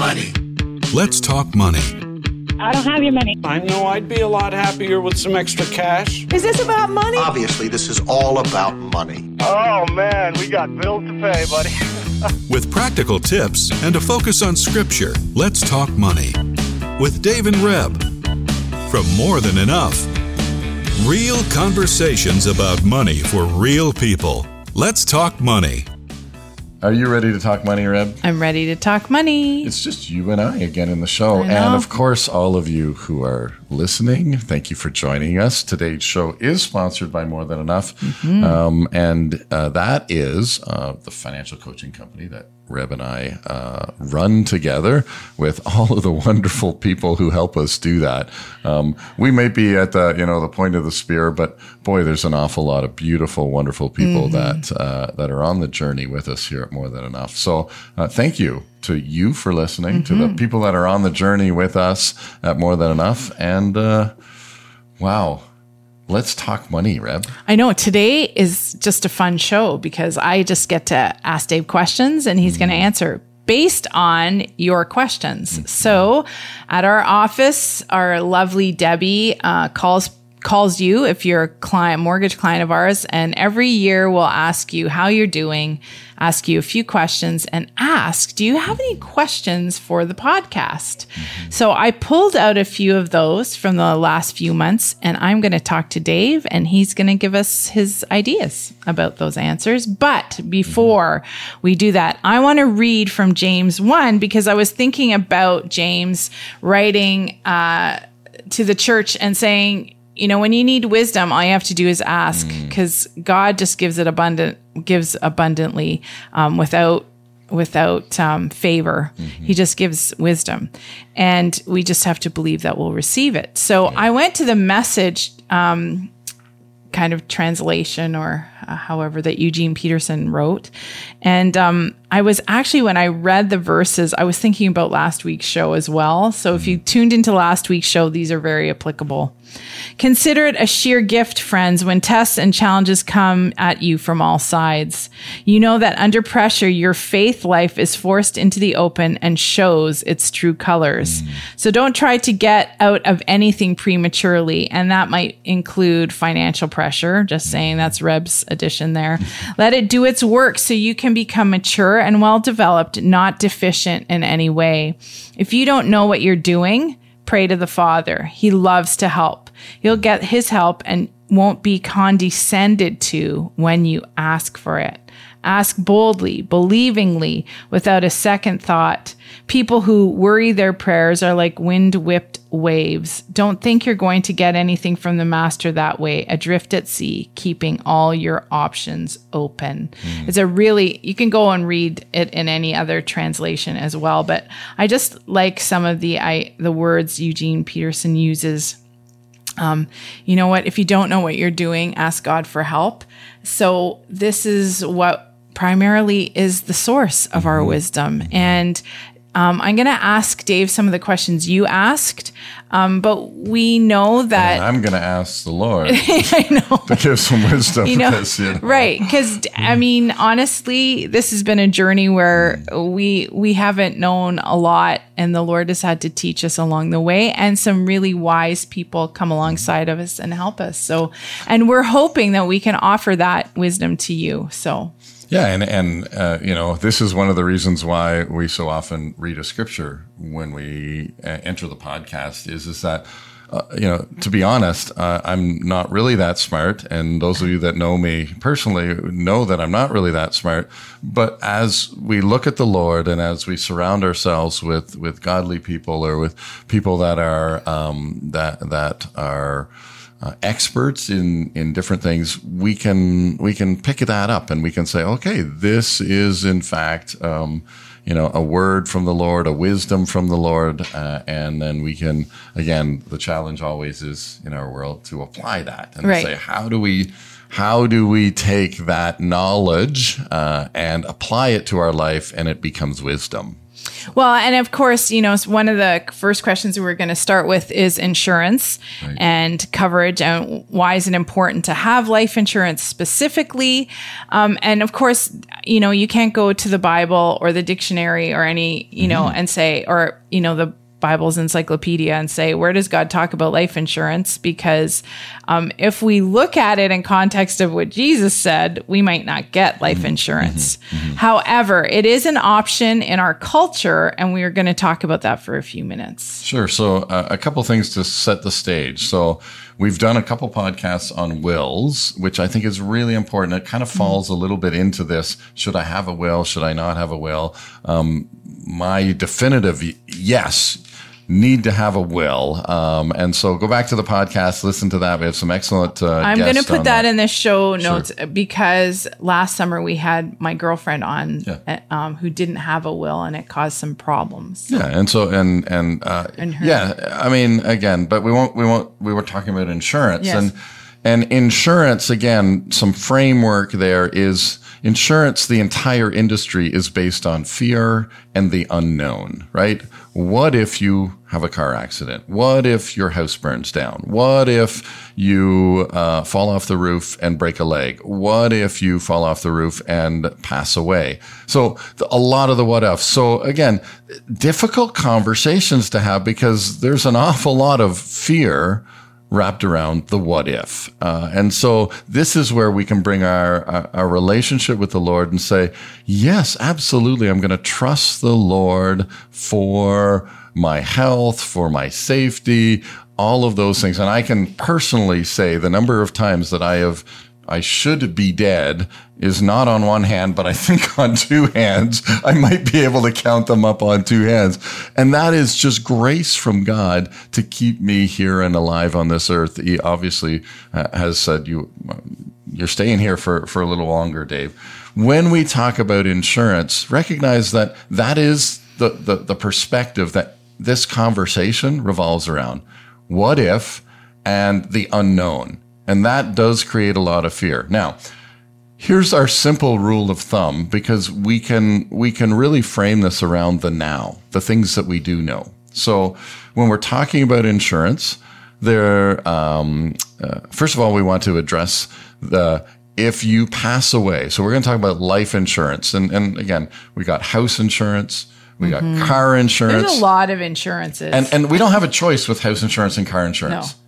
money. Let's talk money. I don't have your money. I know I'd be a lot happier with some extra cash. Is this about money? Obviously, this is all about money. Oh man, we got bills to pay, buddy. With practical tips and a focus on scripture, let's talk money. With Dave and Reb. From More Than Enough. Real conversations about money for real people. Let's talk money. Are you ready to talk money, Reb? I'm ready to talk money. It's just you and I again in the show. And of course, all of you who are listening, thank you for joining us. Today's show is sponsored by More Than Enough. Mm-hmm. Um, and uh, that is uh, the financial coaching company that Reb and I uh, run together with all of the wonderful people who help us do that. Um, we may be at the you know the point of the spear, but boy, there's an awful lot of beautiful, wonderful people that uh, that are on the journey with us here at More Than Enough. So uh, thank you to you for listening, to the people that are on the journey with us at More Than Enough, and uh, wow. Let's talk money, Reb. I know today is just a fun show because I just get to ask Dave questions and he's going to answer based on your questions. So at our office, our lovely Debbie uh, calls calls you if you're a client mortgage client of ours and every year we'll ask you how you're doing ask you a few questions and ask do you have any questions for the podcast? So i pulled out a few of those from the last few months and i'm going to talk to dave and he's going to give us his ideas about those answers. But before we do that i want to read from james 1 because i was thinking about james writing uh, to the church and saying you know when you need wisdom all you have to do is ask because god just gives it abundant gives abundantly um, without without um, favor. He just gives wisdom. And we just have to believe that we'll receive it. So i went to the message um, kind of translation or uh, however that Eugene Peterson wrote. And um, I was actually, when I read the verses, I was thinking about last week's show as well. So if you tuned into last week's show, these are very applicable. Consider it a sheer gift, friends, when tests and challenges come at you from all sides. You know that under pressure, your faith life is forced into the open and shows its true colors. So don't try to get out of anything prematurely. And that might include financial pressure. Just saying that's Reb's addition there. Let it do its work so you can become mature and well developed, not deficient in any way. If you don't know what you're doing, pray to the Father. He loves to help. You'll get his help and won't be condescended to when you ask for it. Ask boldly, believingly, without a second thought. People who worry their prayers are like wind whipped waves. Don't think you're going to get anything from the Master that way, adrift at sea, keeping all your options open. It's a really, you can go and read it in any other translation as well, but I just like some of the, I, the words Eugene Peterson uses um, you know what? If you don't know what you're doing, ask God for help. So, this is what primarily is the source of our wisdom. And um, I'm going to ask Dave some of the questions you asked, um, but we know And that. I'm going to ask the Lord I know. to give some wisdom. You know, because, you know, right? Because I mean, honestly, this has been a journey where we we haven't known a lot, and the Lord has had to teach us along the way, and some really wise people come alongside of us and help us. So, and we're hoping that we can offer that wisdom to you. So, Yeah, and and uh, you know this is one of the reasons why we so often read a scripture when we uh, enter the podcast is is that uh, you know to be honest uh, I'm not really that smart, and those of you that know me personally know that I'm not really that smart. But as we look at the Lord and as we surround ourselves with with godly people or with people that are um, that that are uh, experts in in different things, we can we can pick that up and we can say, okay, this is in fact, um, you know, a word from the Lord, a wisdom from the Lord, uh, and then we can again. The challenge always is in our world to apply that and Right. say, how do we how do we take that knowledge uh, and apply it to our life, and it becomes wisdom. Well, and of course, you know, one of the first questions we're going to start with is insurance right. and coverage, and why is it important to have life insurance specifically? Um, and of course, you know, you can't go to the Bible or the dictionary or any, you know, mm-hmm. and say, or you know, the Bible's encyclopedia and say, where does God talk about life insurance? Because um, if we look at it in context of what Jesus said, we might not get life mm-hmm. insurance. Mm-hmm. mm-hmm. However, it is an option in our culture, and we are going to talk about that for a few minutes. Sure. So, uh, a couple things to set the stage. So, we've done a couple podcasts on wills, which I think is really important. It kind of mm-hmm. falls mm-hmm. a little bit into this: should I have a will? Should I not have a will? Um, my definitive yes need to have a will. Um, and so go back to the podcast, listen to that. We have some excellent. Uh, I'm going to put that, that, in the show notes sure. because last summer we had my girlfriend on yeah. Uh, um, who didn't have a will and it caused some problems. Yeah, and so and and, uh, and yeah, I mean again, but we won't we won't we were talking about insurance yes. and and insurance again. Some framework there is insurance, the entire industry is based on fear and the unknown, right? What if you have a car accident? What if your house burns down? What if you uh, fall off the roof and break a leg? What if you fall off the roof and pass away? So a lot of the what ifs. So again, difficult conversations to have because there's an awful lot of fear wrapped around the what if. Uh, and so this is where we can bring our, our, our relationship with the Lord and say, yes, absolutely. I'm going to trust the Lord for my health, for my safety, all of those things. And I can personally say the number of times that I have I should be dead is not on one hand, but I think on two hands. I might be able to count them up on two hands. And that is just grace from God to keep me here and alive on this earth. He obviously uh, has said you, you're staying here for, for a little longer, Dave. When we talk about insurance, recognize that that is the, the, the perspective that this conversation revolves around. What if and the unknown? And that does create a lot of fear. Now, here's our simple rule of thumb because we can we can really frame this around the now, the things that we do know. So when we're talking about insurance, there um, uh, first of all we want to address the if you pass away. So we're going to talk about life insurance, and and again we got house insurance. We got mm-hmm. car insurance. There's a lot of insurances. And and we don't have a choice with house insurance and car insurance. No.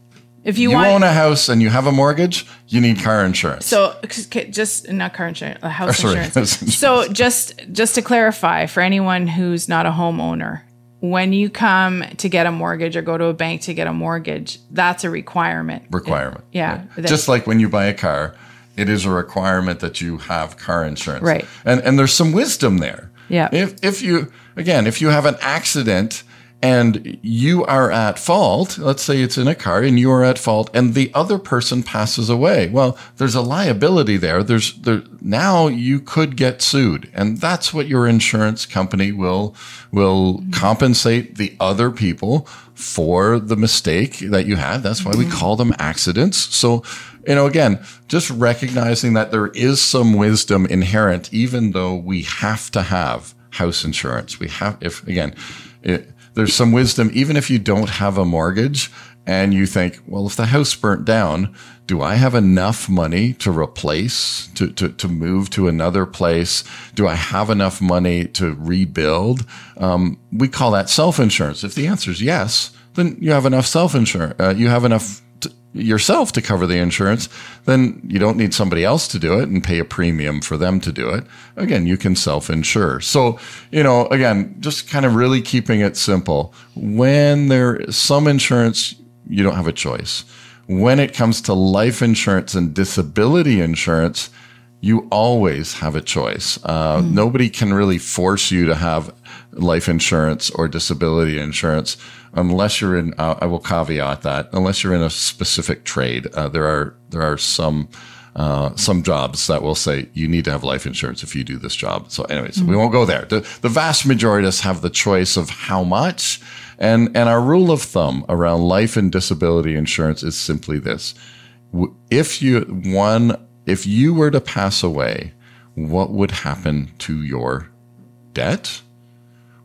If you, you want, own a house and you have a mortgage, you need car insurance. So just not car insurance, uh, house sorry, insurance. insurance. So just just to clarify for anyone who's not a homeowner, when you come to get a mortgage or go to a bank to get a mortgage, that's a requirement. Requirement. It, yeah. Right. Just like when you buy a car, it is a requirement that you have car insurance. Right. And and there's some wisdom there. Yeah. If if you again, if you have an accident and you are at fault, let's say it's in a car and you are at fault and the other person passes away. Well, there's a liability there. There's there now you could get sued. And that's what your insurance company will will mm-hmm. compensate the other people for the mistake that you had. That's why we mm-hmm. call them accidents. So, you know, again, just recognizing that there is some wisdom inherent even though we have to have house insurance. We have if again, it, there's some wisdom, even if you don't have a mortgage and you think, well, if the house burnt down, do I have enough money to replace, to, to, to move to another place? Do I have enough money to rebuild? Um, we call that self insurance. If the answer is yes, then you have enough self insurance. Uh, you have enough yourself to cover the insurance, then you don't need somebody else to do it and pay a premium for them to do it. Again, you can self insure. So, you know, again, just kind of really keeping it simple. When there is some insurance, you don't have a choice. When it comes to life insurance and disability insurance, you always have a choice. Uh, mm. Nobody can really force you to have life insurance or disability insurance unless you're in. Uh, I will caveat that unless you're in a specific trade. Uh, there are there are some. Uh, some jobs that will say you need to have life insurance if you do this job. So, anyways, mm-hmm. we won't go there. The, the vast majority of us have the choice of how much, and and our rule of thumb around life and disability insurance is simply this: if you one if you were to pass away, what would happen to your debt?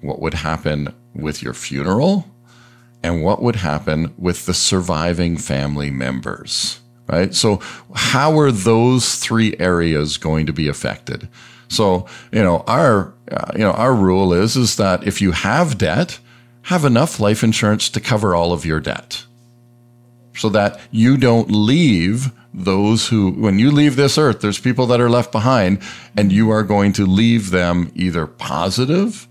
what would happen with your funeral and what would happen with the surviving family members, right? So how are those three areas going to be affected? So, you know, our, uh, you know, our rule is, is that if you have debt, have enough life insurance to cover all of your debt so that you don't leave those who, when you leave this earth, there's people that are left behind and you are going to leave them either positive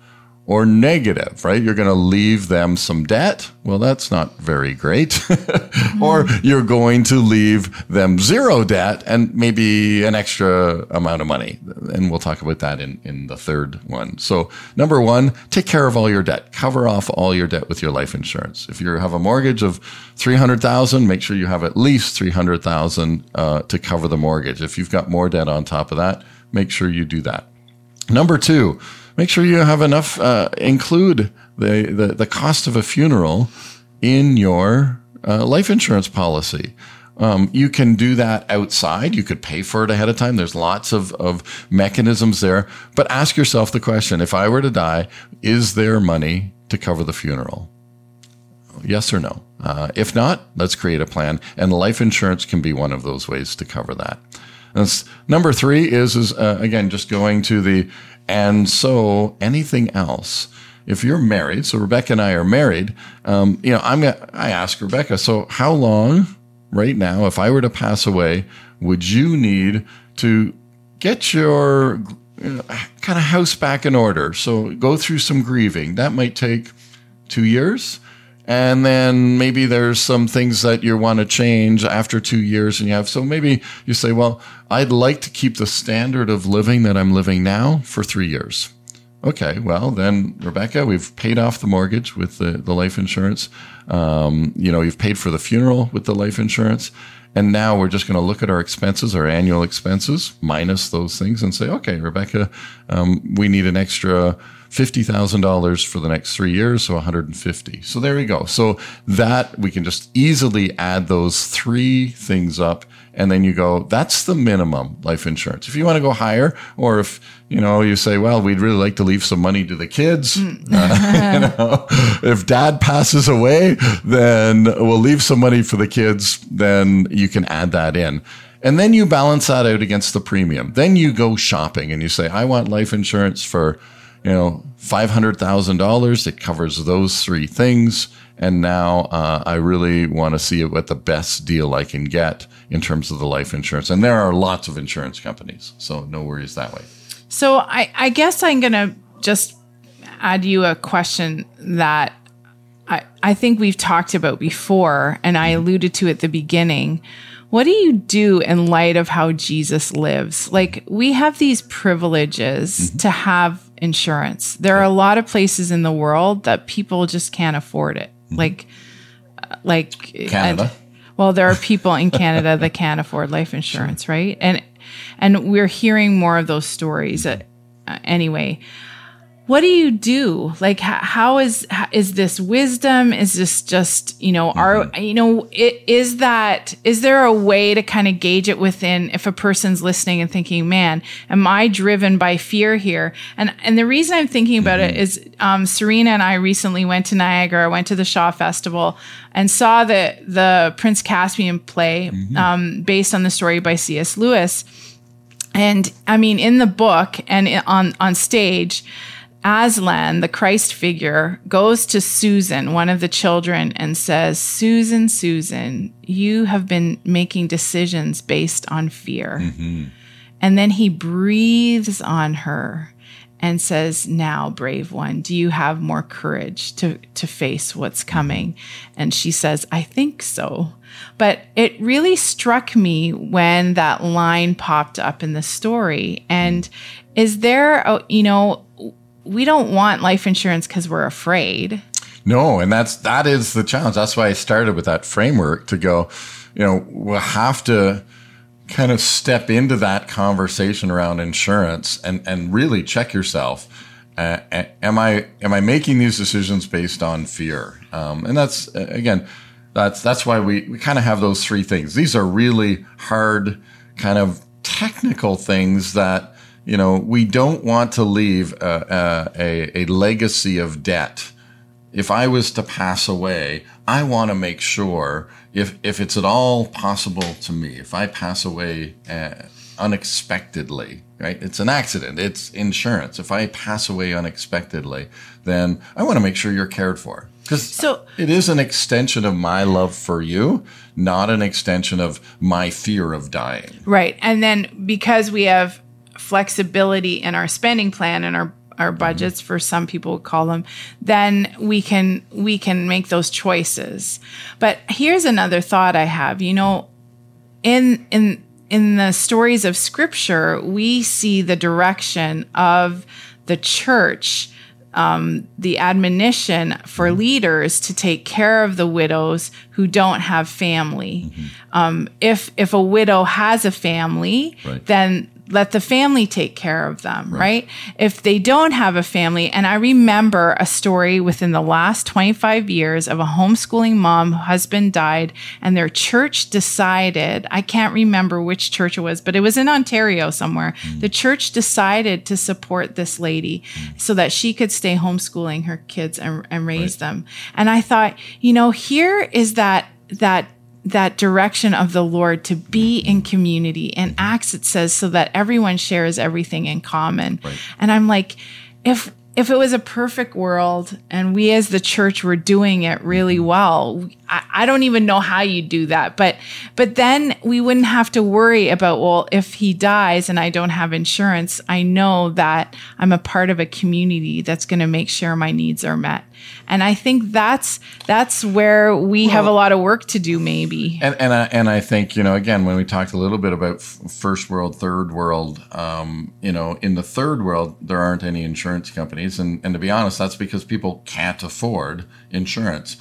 or negative, right? You're going to leave them some debt. Well, that's not very great. or you're going to leave them zero debt and maybe an extra amount of money. And we'll talk about that in, in the third one. So number one, take care of all your debt. Cover off all your debt with your life insurance. If you have a mortgage of 300,000, make sure you have at least 300,000 uh, to cover the mortgage. If you've got more debt on top of that, make sure you do that. Number two, make sure you have enough, uh, include the, the, the cost of a funeral in your uh, life insurance policy. Um, you can do that outside. You could pay for it ahead of time. There's lots of, of mechanisms there. But ask yourself the question if I were to die, is there money to cover the funeral? Yes or no? Uh, if not, let's create a plan. And life insurance can be one of those ways to cover that. That's, number three is, is uh, again, just going to the and so anything else. If you're married, so Rebecca and I are married, um, you know, I'm gonna, I ask Rebecca, so how long right now, if I were to pass away, would you need to get your you know, kind of house back in order? So go through some grieving. That might take two years. And then maybe there's some things that you want to change after two years and you have, so maybe you say, well, I'd like to keep the standard of living that I'm living now for three years. Okay, well then, Rebecca, we've paid off the mortgage with the, the life insurance. Um, you know, you've paid for the funeral with the life insurance. And now we're just going to look at our expenses, our annual expenses, minus those things, and say, okay, Rebecca, um, we need an extra $50,000 for the next three years, so 150. So there we go. So that we can just easily add those three things up. And then you go, that's the minimum life insurance. If you want to go higher, or if, you know, you say, well, we'd really like to leave some money to the kids. Uh, you know, if dad passes away, then we'll leave some money for the kids. Then you can add that in. And then you balance that out against the premium. Then you go shopping and you say, I want life insurance for, you know, $500,000. It covers those three things. And now uh, I really want to see what the best deal I can get in terms of the life insurance. And there are lots of insurance companies. So no worries that way. So I, I guess I'm going to just add you a question that I, I think we've talked about before, and I alluded to at the beginning. What do you do in light of how Jesus lives? Like, we have these privileges mm-hmm. to have insurance. There are a lot of places in the world that people just can't afford it. Mm-hmm. Like, uh, like Canada. well, there are people in Canada that can't afford life insurance, sure. right? And and we're hearing more of those stories. Uh, anyway, what do you do like how is is this wisdom is this just you know are mm-hmm. you know is that is there a way to kind of gauge it within if a person's listening and thinking man am i driven by fear here and and the reason i'm thinking about mm-hmm. it is um, serena and i recently went to niagara went to the shaw festival and saw the the prince caspian play mm-hmm. um, based on the story by cs lewis and i mean in the book and on on stage Aslan, the Christ figure, goes to Susan, one of the children, and says, Susan, Susan, you have been making decisions based on fear. Mm-hmm. And then he breathes on her and says, Now, brave one, do you have more courage to, to face what's coming? And she says, I think so. But it really struck me when that line popped up in the story. And is there, a, you know, we don't want life insurance because we're afraid. No, and that's that is the challenge. That's why I started with that framework to go, you know, we'll have to kind of step into that conversation around insurance and and really check yourself. Uh, am I am I making these decisions based on fear? Um, and that's again, that's that's why we we kind of have those three things. These are really hard, kind of technical things that you know, we don't want to leave a, a, a legacy of debt. If I was to pass away, I want to make sure if, if it's at all possible to me, if I pass away uh, unexpectedly, right? It's an accident. It's insurance. If I pass away unexpectedly, then I want to make sure you're cared for. Because So- it is an extension of my love for you, not an extension of my fear of dying. Right. And then because we have flexibility in our spending plan and our our budgets for some people would call them then we can we can make those choices but here's another thought i have you know in in in the stories of scripture we see the direction of the church um, the admonition for leaders to take care of the widows who don't have family. Um, if if a widow has a family, Right. then let the family take care of them, right. If they don't have a family, and I remember a story within the last 25 years of a homeschooling mom, husband died, and their church decided, I can't remember which church it was, but it was in Ontario somewhere. Mm. The church decided to support this lady mm. so that she could stay homeschooling her kids and, and raise them. And I thought, you know, here is that, that that direction of the Lord to be in community. In Acts, it says so that everyone shares everything in common. And I'm like, if if it was a perfect world and we as the church were doing it really well, I, I don't even know how you do that. But but then we wouldn't have to worry about, well, if he dies and I don't have insurance, I know that I'm a part of a community that's going to make sure my needs are met. And I think that's that's where we have a lot of work to do, maybe. And and I, and I think you know again when we talked a little bit about f- first world, third world, um, you know, in the third world there aren't any insurance companies, and and to be honest, that's because people can't afford insurance.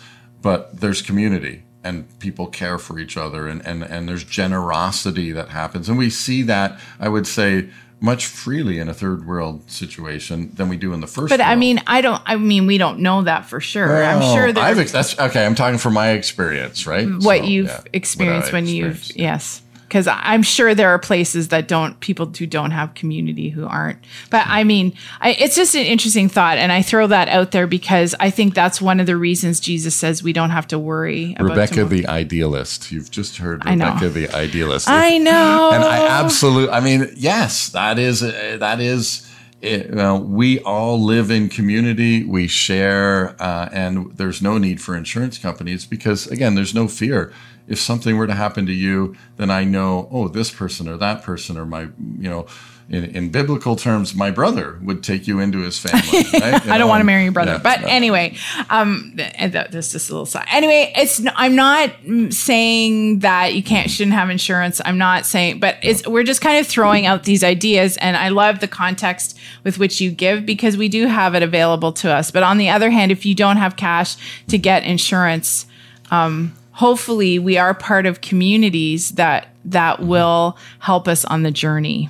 But there's community, and people care for each other, and and and there's generosity that happens, and we see that I would say much freely in a third world situation than we do in the first. But I mean, I don't. I mean, we don't know that for sure. I'm Well, sure I've ex- that's okay. I'm talking from my experience, right? what So, you've yeah, experienced I when you've experienced. yes. Because I'm sure there are places that don't people who don't have community who aren't. But I mean, I, it's just an interesting thought, and I throw that out there because I think that's one of the reasons Jesus says we don't have to worry Rebecca tomorrow. the idealist. You've just heard know. Rebecca the idealist. I know, and I absolutely. I mean, yes, that is uh, that is. It, well, we all live in community. We share, uh, and there's no need for insurance companies because, again, there's no fear. If something were to happen to you, then I know, oh, this person or that person or my, you know, in, in biblical terms, my brother would take you into his family. Right? I don't want to marry your brother. yeah, but no. anyway, um, th- and that, that's just a little side. Anyway, it's n- I'm not mm, saying that you can't shouldn't have insurance. I'm not saying, but it's we're just kind of throwing out these ideas, and I love the context with which you give because we do have it available to us. But on the other hand, if you don't have cash to get insurance, um, hopefully we are part of communities that that will help us on the journey.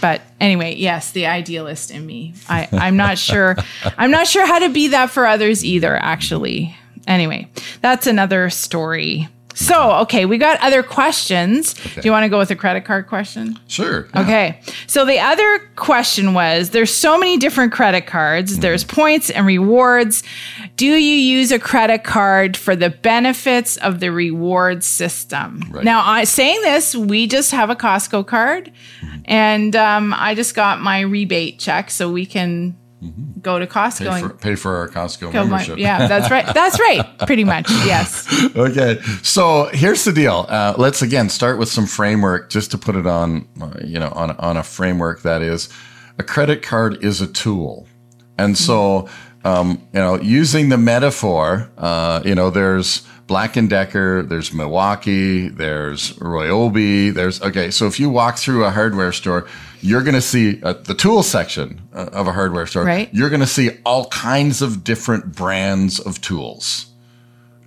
But anyway yes the idealist in me. I, i'm not sure i'm not sure how to be that for others either actually. Anyway that's another story so okay we got other questions do you want to go with a credit card question Sure. Okay. So the other question was there's so many different credit cards, there's points and rewards. Do you use a credit card for the benefits of the reward system? Right. Now, I saying this, we just have a Costco card and um, I just got my rebate check so we can go to Costco Pay and for, pay for our Costco my- membership. yeah, that's right. That's right. Pretty much. Yes. okay. So here's the deal. Uh, let's again start with some framework just to put it on, uh, you know, on, on a framework that is a credit card is a tool. And so, um, you know, using the metaphor, uh, you know, there's Black and Decker, there's Milwaukee, there's Ryobi, there's, okay. So if you walk through a hardware store, you're going to see uh, the tool section uh, of a hardware store. Right. You're going to see all kinds of different brands of tools.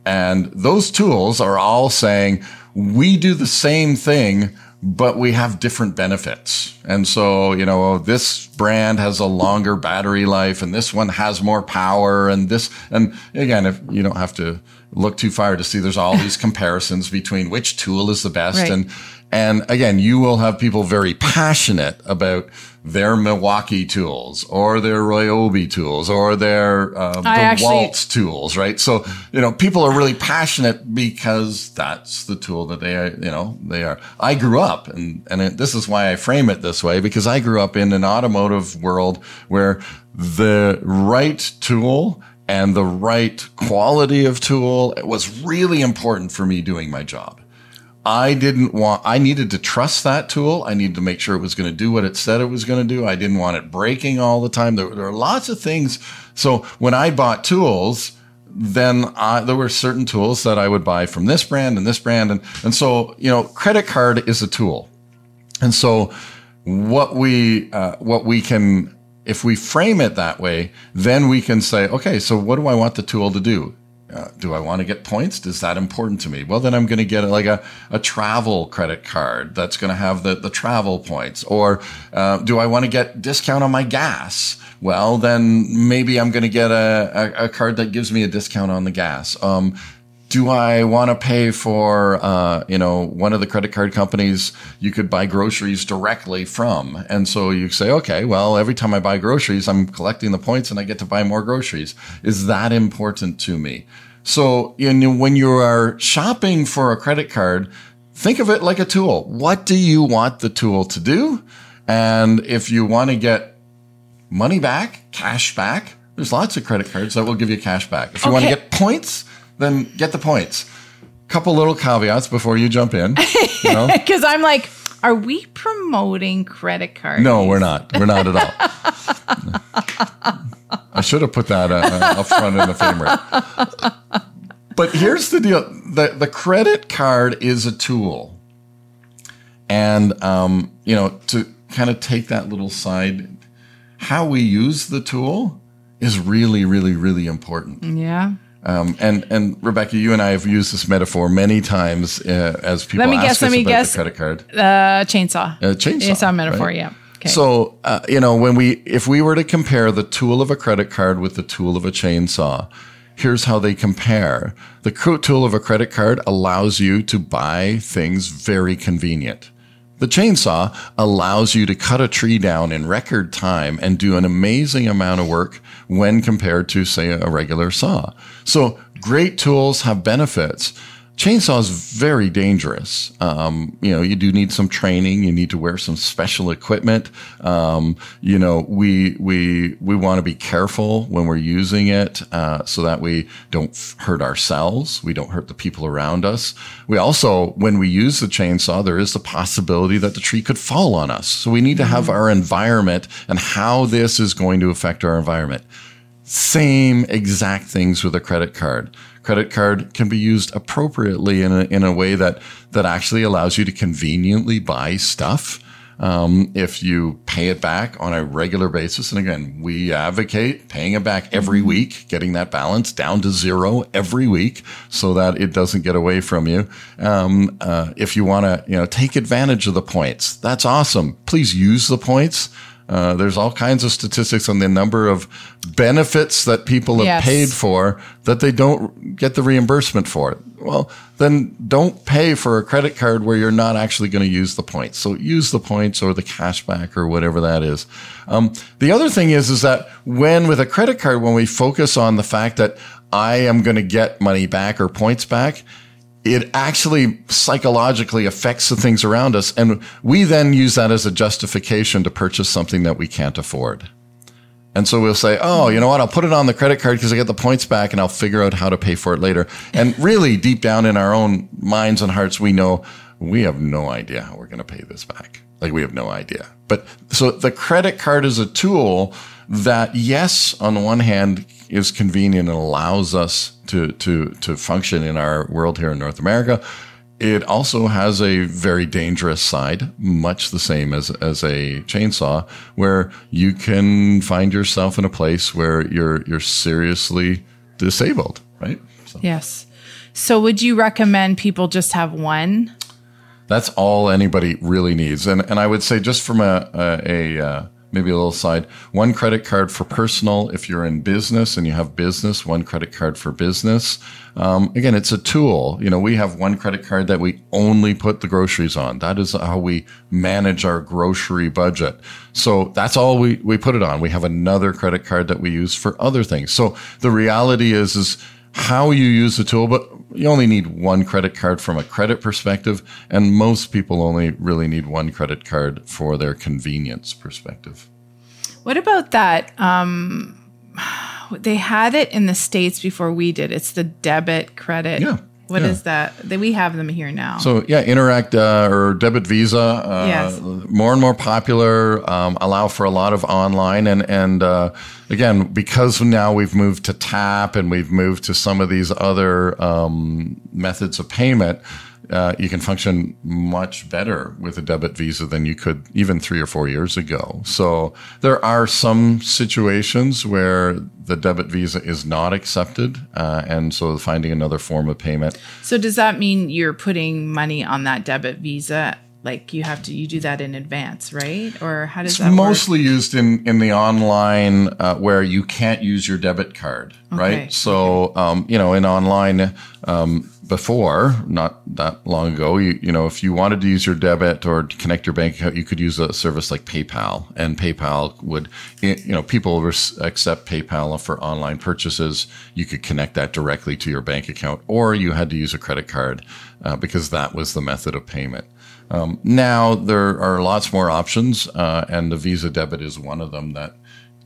And those tools are all saying, we do the same thing, but we have different benefits. And so, you know, this brand has a longer battery life and this one has more power and this, and again, if you don't have to, look too far to see there's all these comparisons between which tool is the best. Right. And, and again, you will have people very passionate about their Milwaukee tools or their Ryobi tools or their uh, I actually- DeWalt tools, right? So, you know, people are really passionate because that's the tool that they are, you know, they are. I grew up and, and it, this is why I frame it this way because I grew up in an automotive world where the right tool and the right quality of tool was really important for me doing my job. I didn't want, I needed to trust that tool. I needed to make sure it was going to do what it said it was going to do. I didn't want it breaking all the time. There, there are lots of things. So when I bought tools, then I, there were certain tools that I would buy from this brand and this brand. And, and so, you know, credit card is a tool. And so what we, uh, what we can, if we frame it that way, then we can say, okay, so what do I want the tool to do? Uh, do I want to get points? Is that important to me? Well, then I'm going to get like a, a travel credit card that's going to have the, the travel points. Or uh, do I want to get discount on my gas? Well, then maybe I'm going to get a, a, a card that gives me a discount on the gas. Um, do I want to pay for, uh, you know, one of the credit card companies you could buy groceries directly from? And so you say, okay, well, every time I buy groceries, I'm collecting the points and I get to buy more groceries. Is that important to me? So you know, when you are shopping for a credit card, think of it like a tool. What do you want the tool to do? And if you want to get money back, cash back, there's lots of credit cards that will give you cash back. If you want to get points, then get the points. Couple little caveats before you jump in. You know? Because I'm like, are we promoting credit cards? no, we're not. We're not at all. I should have put that uh, uh, up front in the framework. But here's the deal: the the credit card is a tool, and um, you know to kind of take that little side, how we use the tool is really, really, really important. Yeah. Um, and and Rebecca, you and I have used this metaphor many times uh, as people Let me ask guess, us let me about guess. the credit card. Uh, chainsaw. A chainsaw, Chainsaw metaphor. right? Yeah. Okay. So, uh, you know, when we, if we were to compare the tool of a credit card with the tool of a chainsaw, here's how they compare. The tool of a credit card allows you to buy things very convenient. The chainsaw allows you to cut a tree down in record time and do an amazing amount of work when compared to, say, a regular saw. So great tools have benefits. Chainsaw is very dangerous. Um, you know, you do need some training. You need to wear some special equipment. Um, you know, we we we want to be careful when we're using it, uh, so that we don't hurt ourselves. We don't hurt the people around us. We also, when we use the chainsaw, there is the possibility that the tree could fall on us. So we need to have our environment and how this is going to affect our environment. Same exact things with a credit card. Credit card can be used appropriately in a, in a way that, that actually allows you to conveniently buy stuff. Um, if you pay it back on a regular basis, and again, we advocate paying it back every week, getting that balance down to zero every week so that it doesn't get away from you. Um, uh, if you want to, you know, take advantage of the points, that's awesome. Please use the points. Uh, there's all kinds of statistics on the number of benefits that people have Yes. paid for that they don't get the reimbursement for. Well, then don't pay for a credit card where you're not actually going to use the points. So use the points or the cashback or whatever that is. Um, the other thing is, is that when with a credit card, when we focus on the fact that I am going to get money back or points back, it actually psychologically affects the things around us. And we then use that as a justification to purchase something that we can't afford. And so we'll say, oh, you know what? I'll put it on the credit card because I get the points back and I'll figure out how to pay for it later. And really, deep down in our own minds and hearts, we know we have no idea how we're going to pay this back. Like we have no idea. But so the credit card is a tool that, yes, on the one hand, is convenient and allows us to, to, to function in our world here in North America. It also has a very dangerous side, much the same as, as a chainsaw, where you can find yourself in a place where you're, you're seriously disabled, right? So yes. So would you recommend people just have one? that's all anybody really needs. And, and I would say just from a, a, a uh, maybe a little side. One credit card for personal if you're in business and you have business. One credit card for business. Um, again, it's a tool. You know, we have one credit card that we only put the groceries on. That is how we manage our grocery budget. So that's all we, we put it on. We have another credit card that we use for other things. So the reality is, is how you use the tool, but you only need one credit card from a credit perspective. And most people only really need one credit card for their convenience perspective. What about that? Um, they had it in the States before we did. It's the debit credit. Yeah. What yeah. is that? That we have them here now. So yeah, Interac uh, or debit Visa, uh, Yes. more and more popular. Um, allow for a lot of online and and uh, again because now we've moved to tap and we've moved to some of these other um, methods of payment. Uh, you can function much better with a debit visa than you could even three or four years ago. So there are some situations where the debit visa is not accepted, uh, and so finding another form of payment So does that mean you're putting money on that debit visa? Like you have to, you do that in advance, right? Or how does It's that work? mostly used in in the online uh, where you can't use your debit card, Okay, right? So, um, you know, in online um, before, not that long ago, you you know, if you wanted to use your debit or connect your bank account, you could use a service like PayPal, and PayPal would, you know, people accept PayPal for online purchases. You could connect that directly to your bank account, or you had to use a credit card uh, because that was the method of payment. Um, now there are lots more options, uh, and the Visa debit is one of them that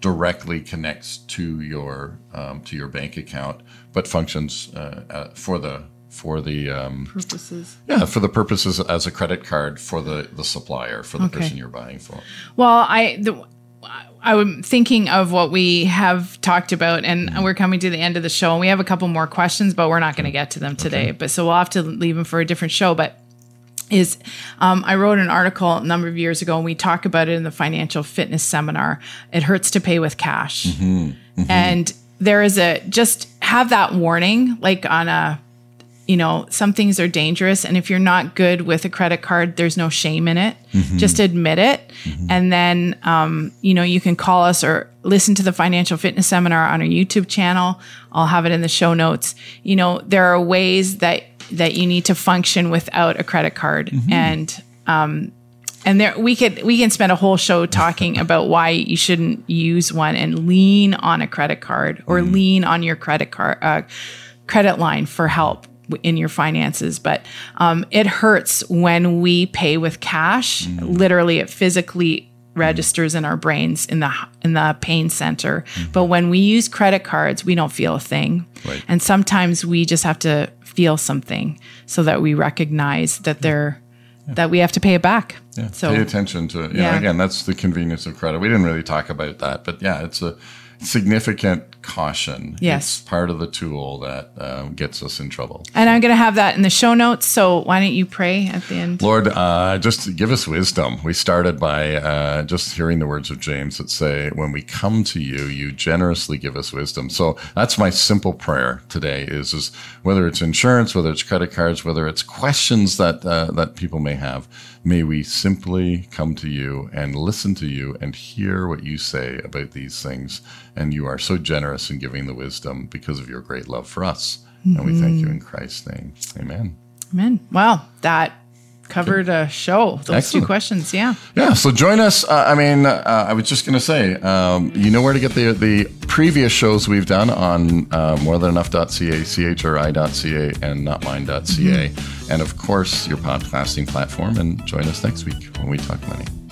directly connects to your um, to your bank account, but functions uh, uh, for the for the um, purposes? yeah for the purposes as a credit card for the the supplier for the Okay. person you're buying for. Well, I the, I'm thinking of what we have talked about, and Mm-hmm. we're coming to the end of the show, and we have a couple more questions, but we're not going to get to them today. But so we'll have to leave them for a different show. But is um, I wrote an article a number of years ago, and we talk about it in the financial fitness seminar. It hurts to pay with cash, Mm-hmm. and there is a just have that warning, like on a you know, some things are dangerous. And if you're not good with a credit card, there's no shame in it. Just admit it. And then, um, you know, you can call us or listen to the financial fitness seminar on our YouTube channel. I'll have it in the show notes. You know, there are ways that, that you need to function without a credit card. And, um, and there we could we can spend a whole show talking about why you shouldn't use one and lean on a credit card or lean on your credit card uh, credit line for help in your finances but um, it hurts when we pay with cash. Mm. Literally it physically mm. registers in our brains in the in the pain center. Mm-hmm. But when we use credit cards we don't feel a thing. Right. and sometimes we just have to feel something so that we recognize that they're that we have to pay it back. Yeah, so pay attention to it. You Yeah. know, again, that's the convenience of credit. We didn't really talk about that, but yeah, it's a significant caution. Yes. it's part of the tool that um, gets us in trouble. and i'm going to have that in the show notes so why don't you pray at the end Lord, uh, just give us wisdom. We started by uh, just hearing the words of James that say, "When we come to you, you generously give us wisdom." So that's my simple prayer today. Is is whether it's insurance, whether it's credit cards, whether it's questions that uh, that people may have, may we simply come to you and listen to you and hear what you say about these things. And you are so generous in giving the wisdom because of your great love for us. And we thank you in Christ's name. Amen. Amen. Well, that covered a show. Those two questions, yeah. Yeah, so join us. Uh, I mean, uh, I was just going to say, um, you know where to get the the previous shows we've done on uh, morethanenough.ca, chri.ca, and notmine.ca. And of course, your podcasting platform. And join us next week when we talk money.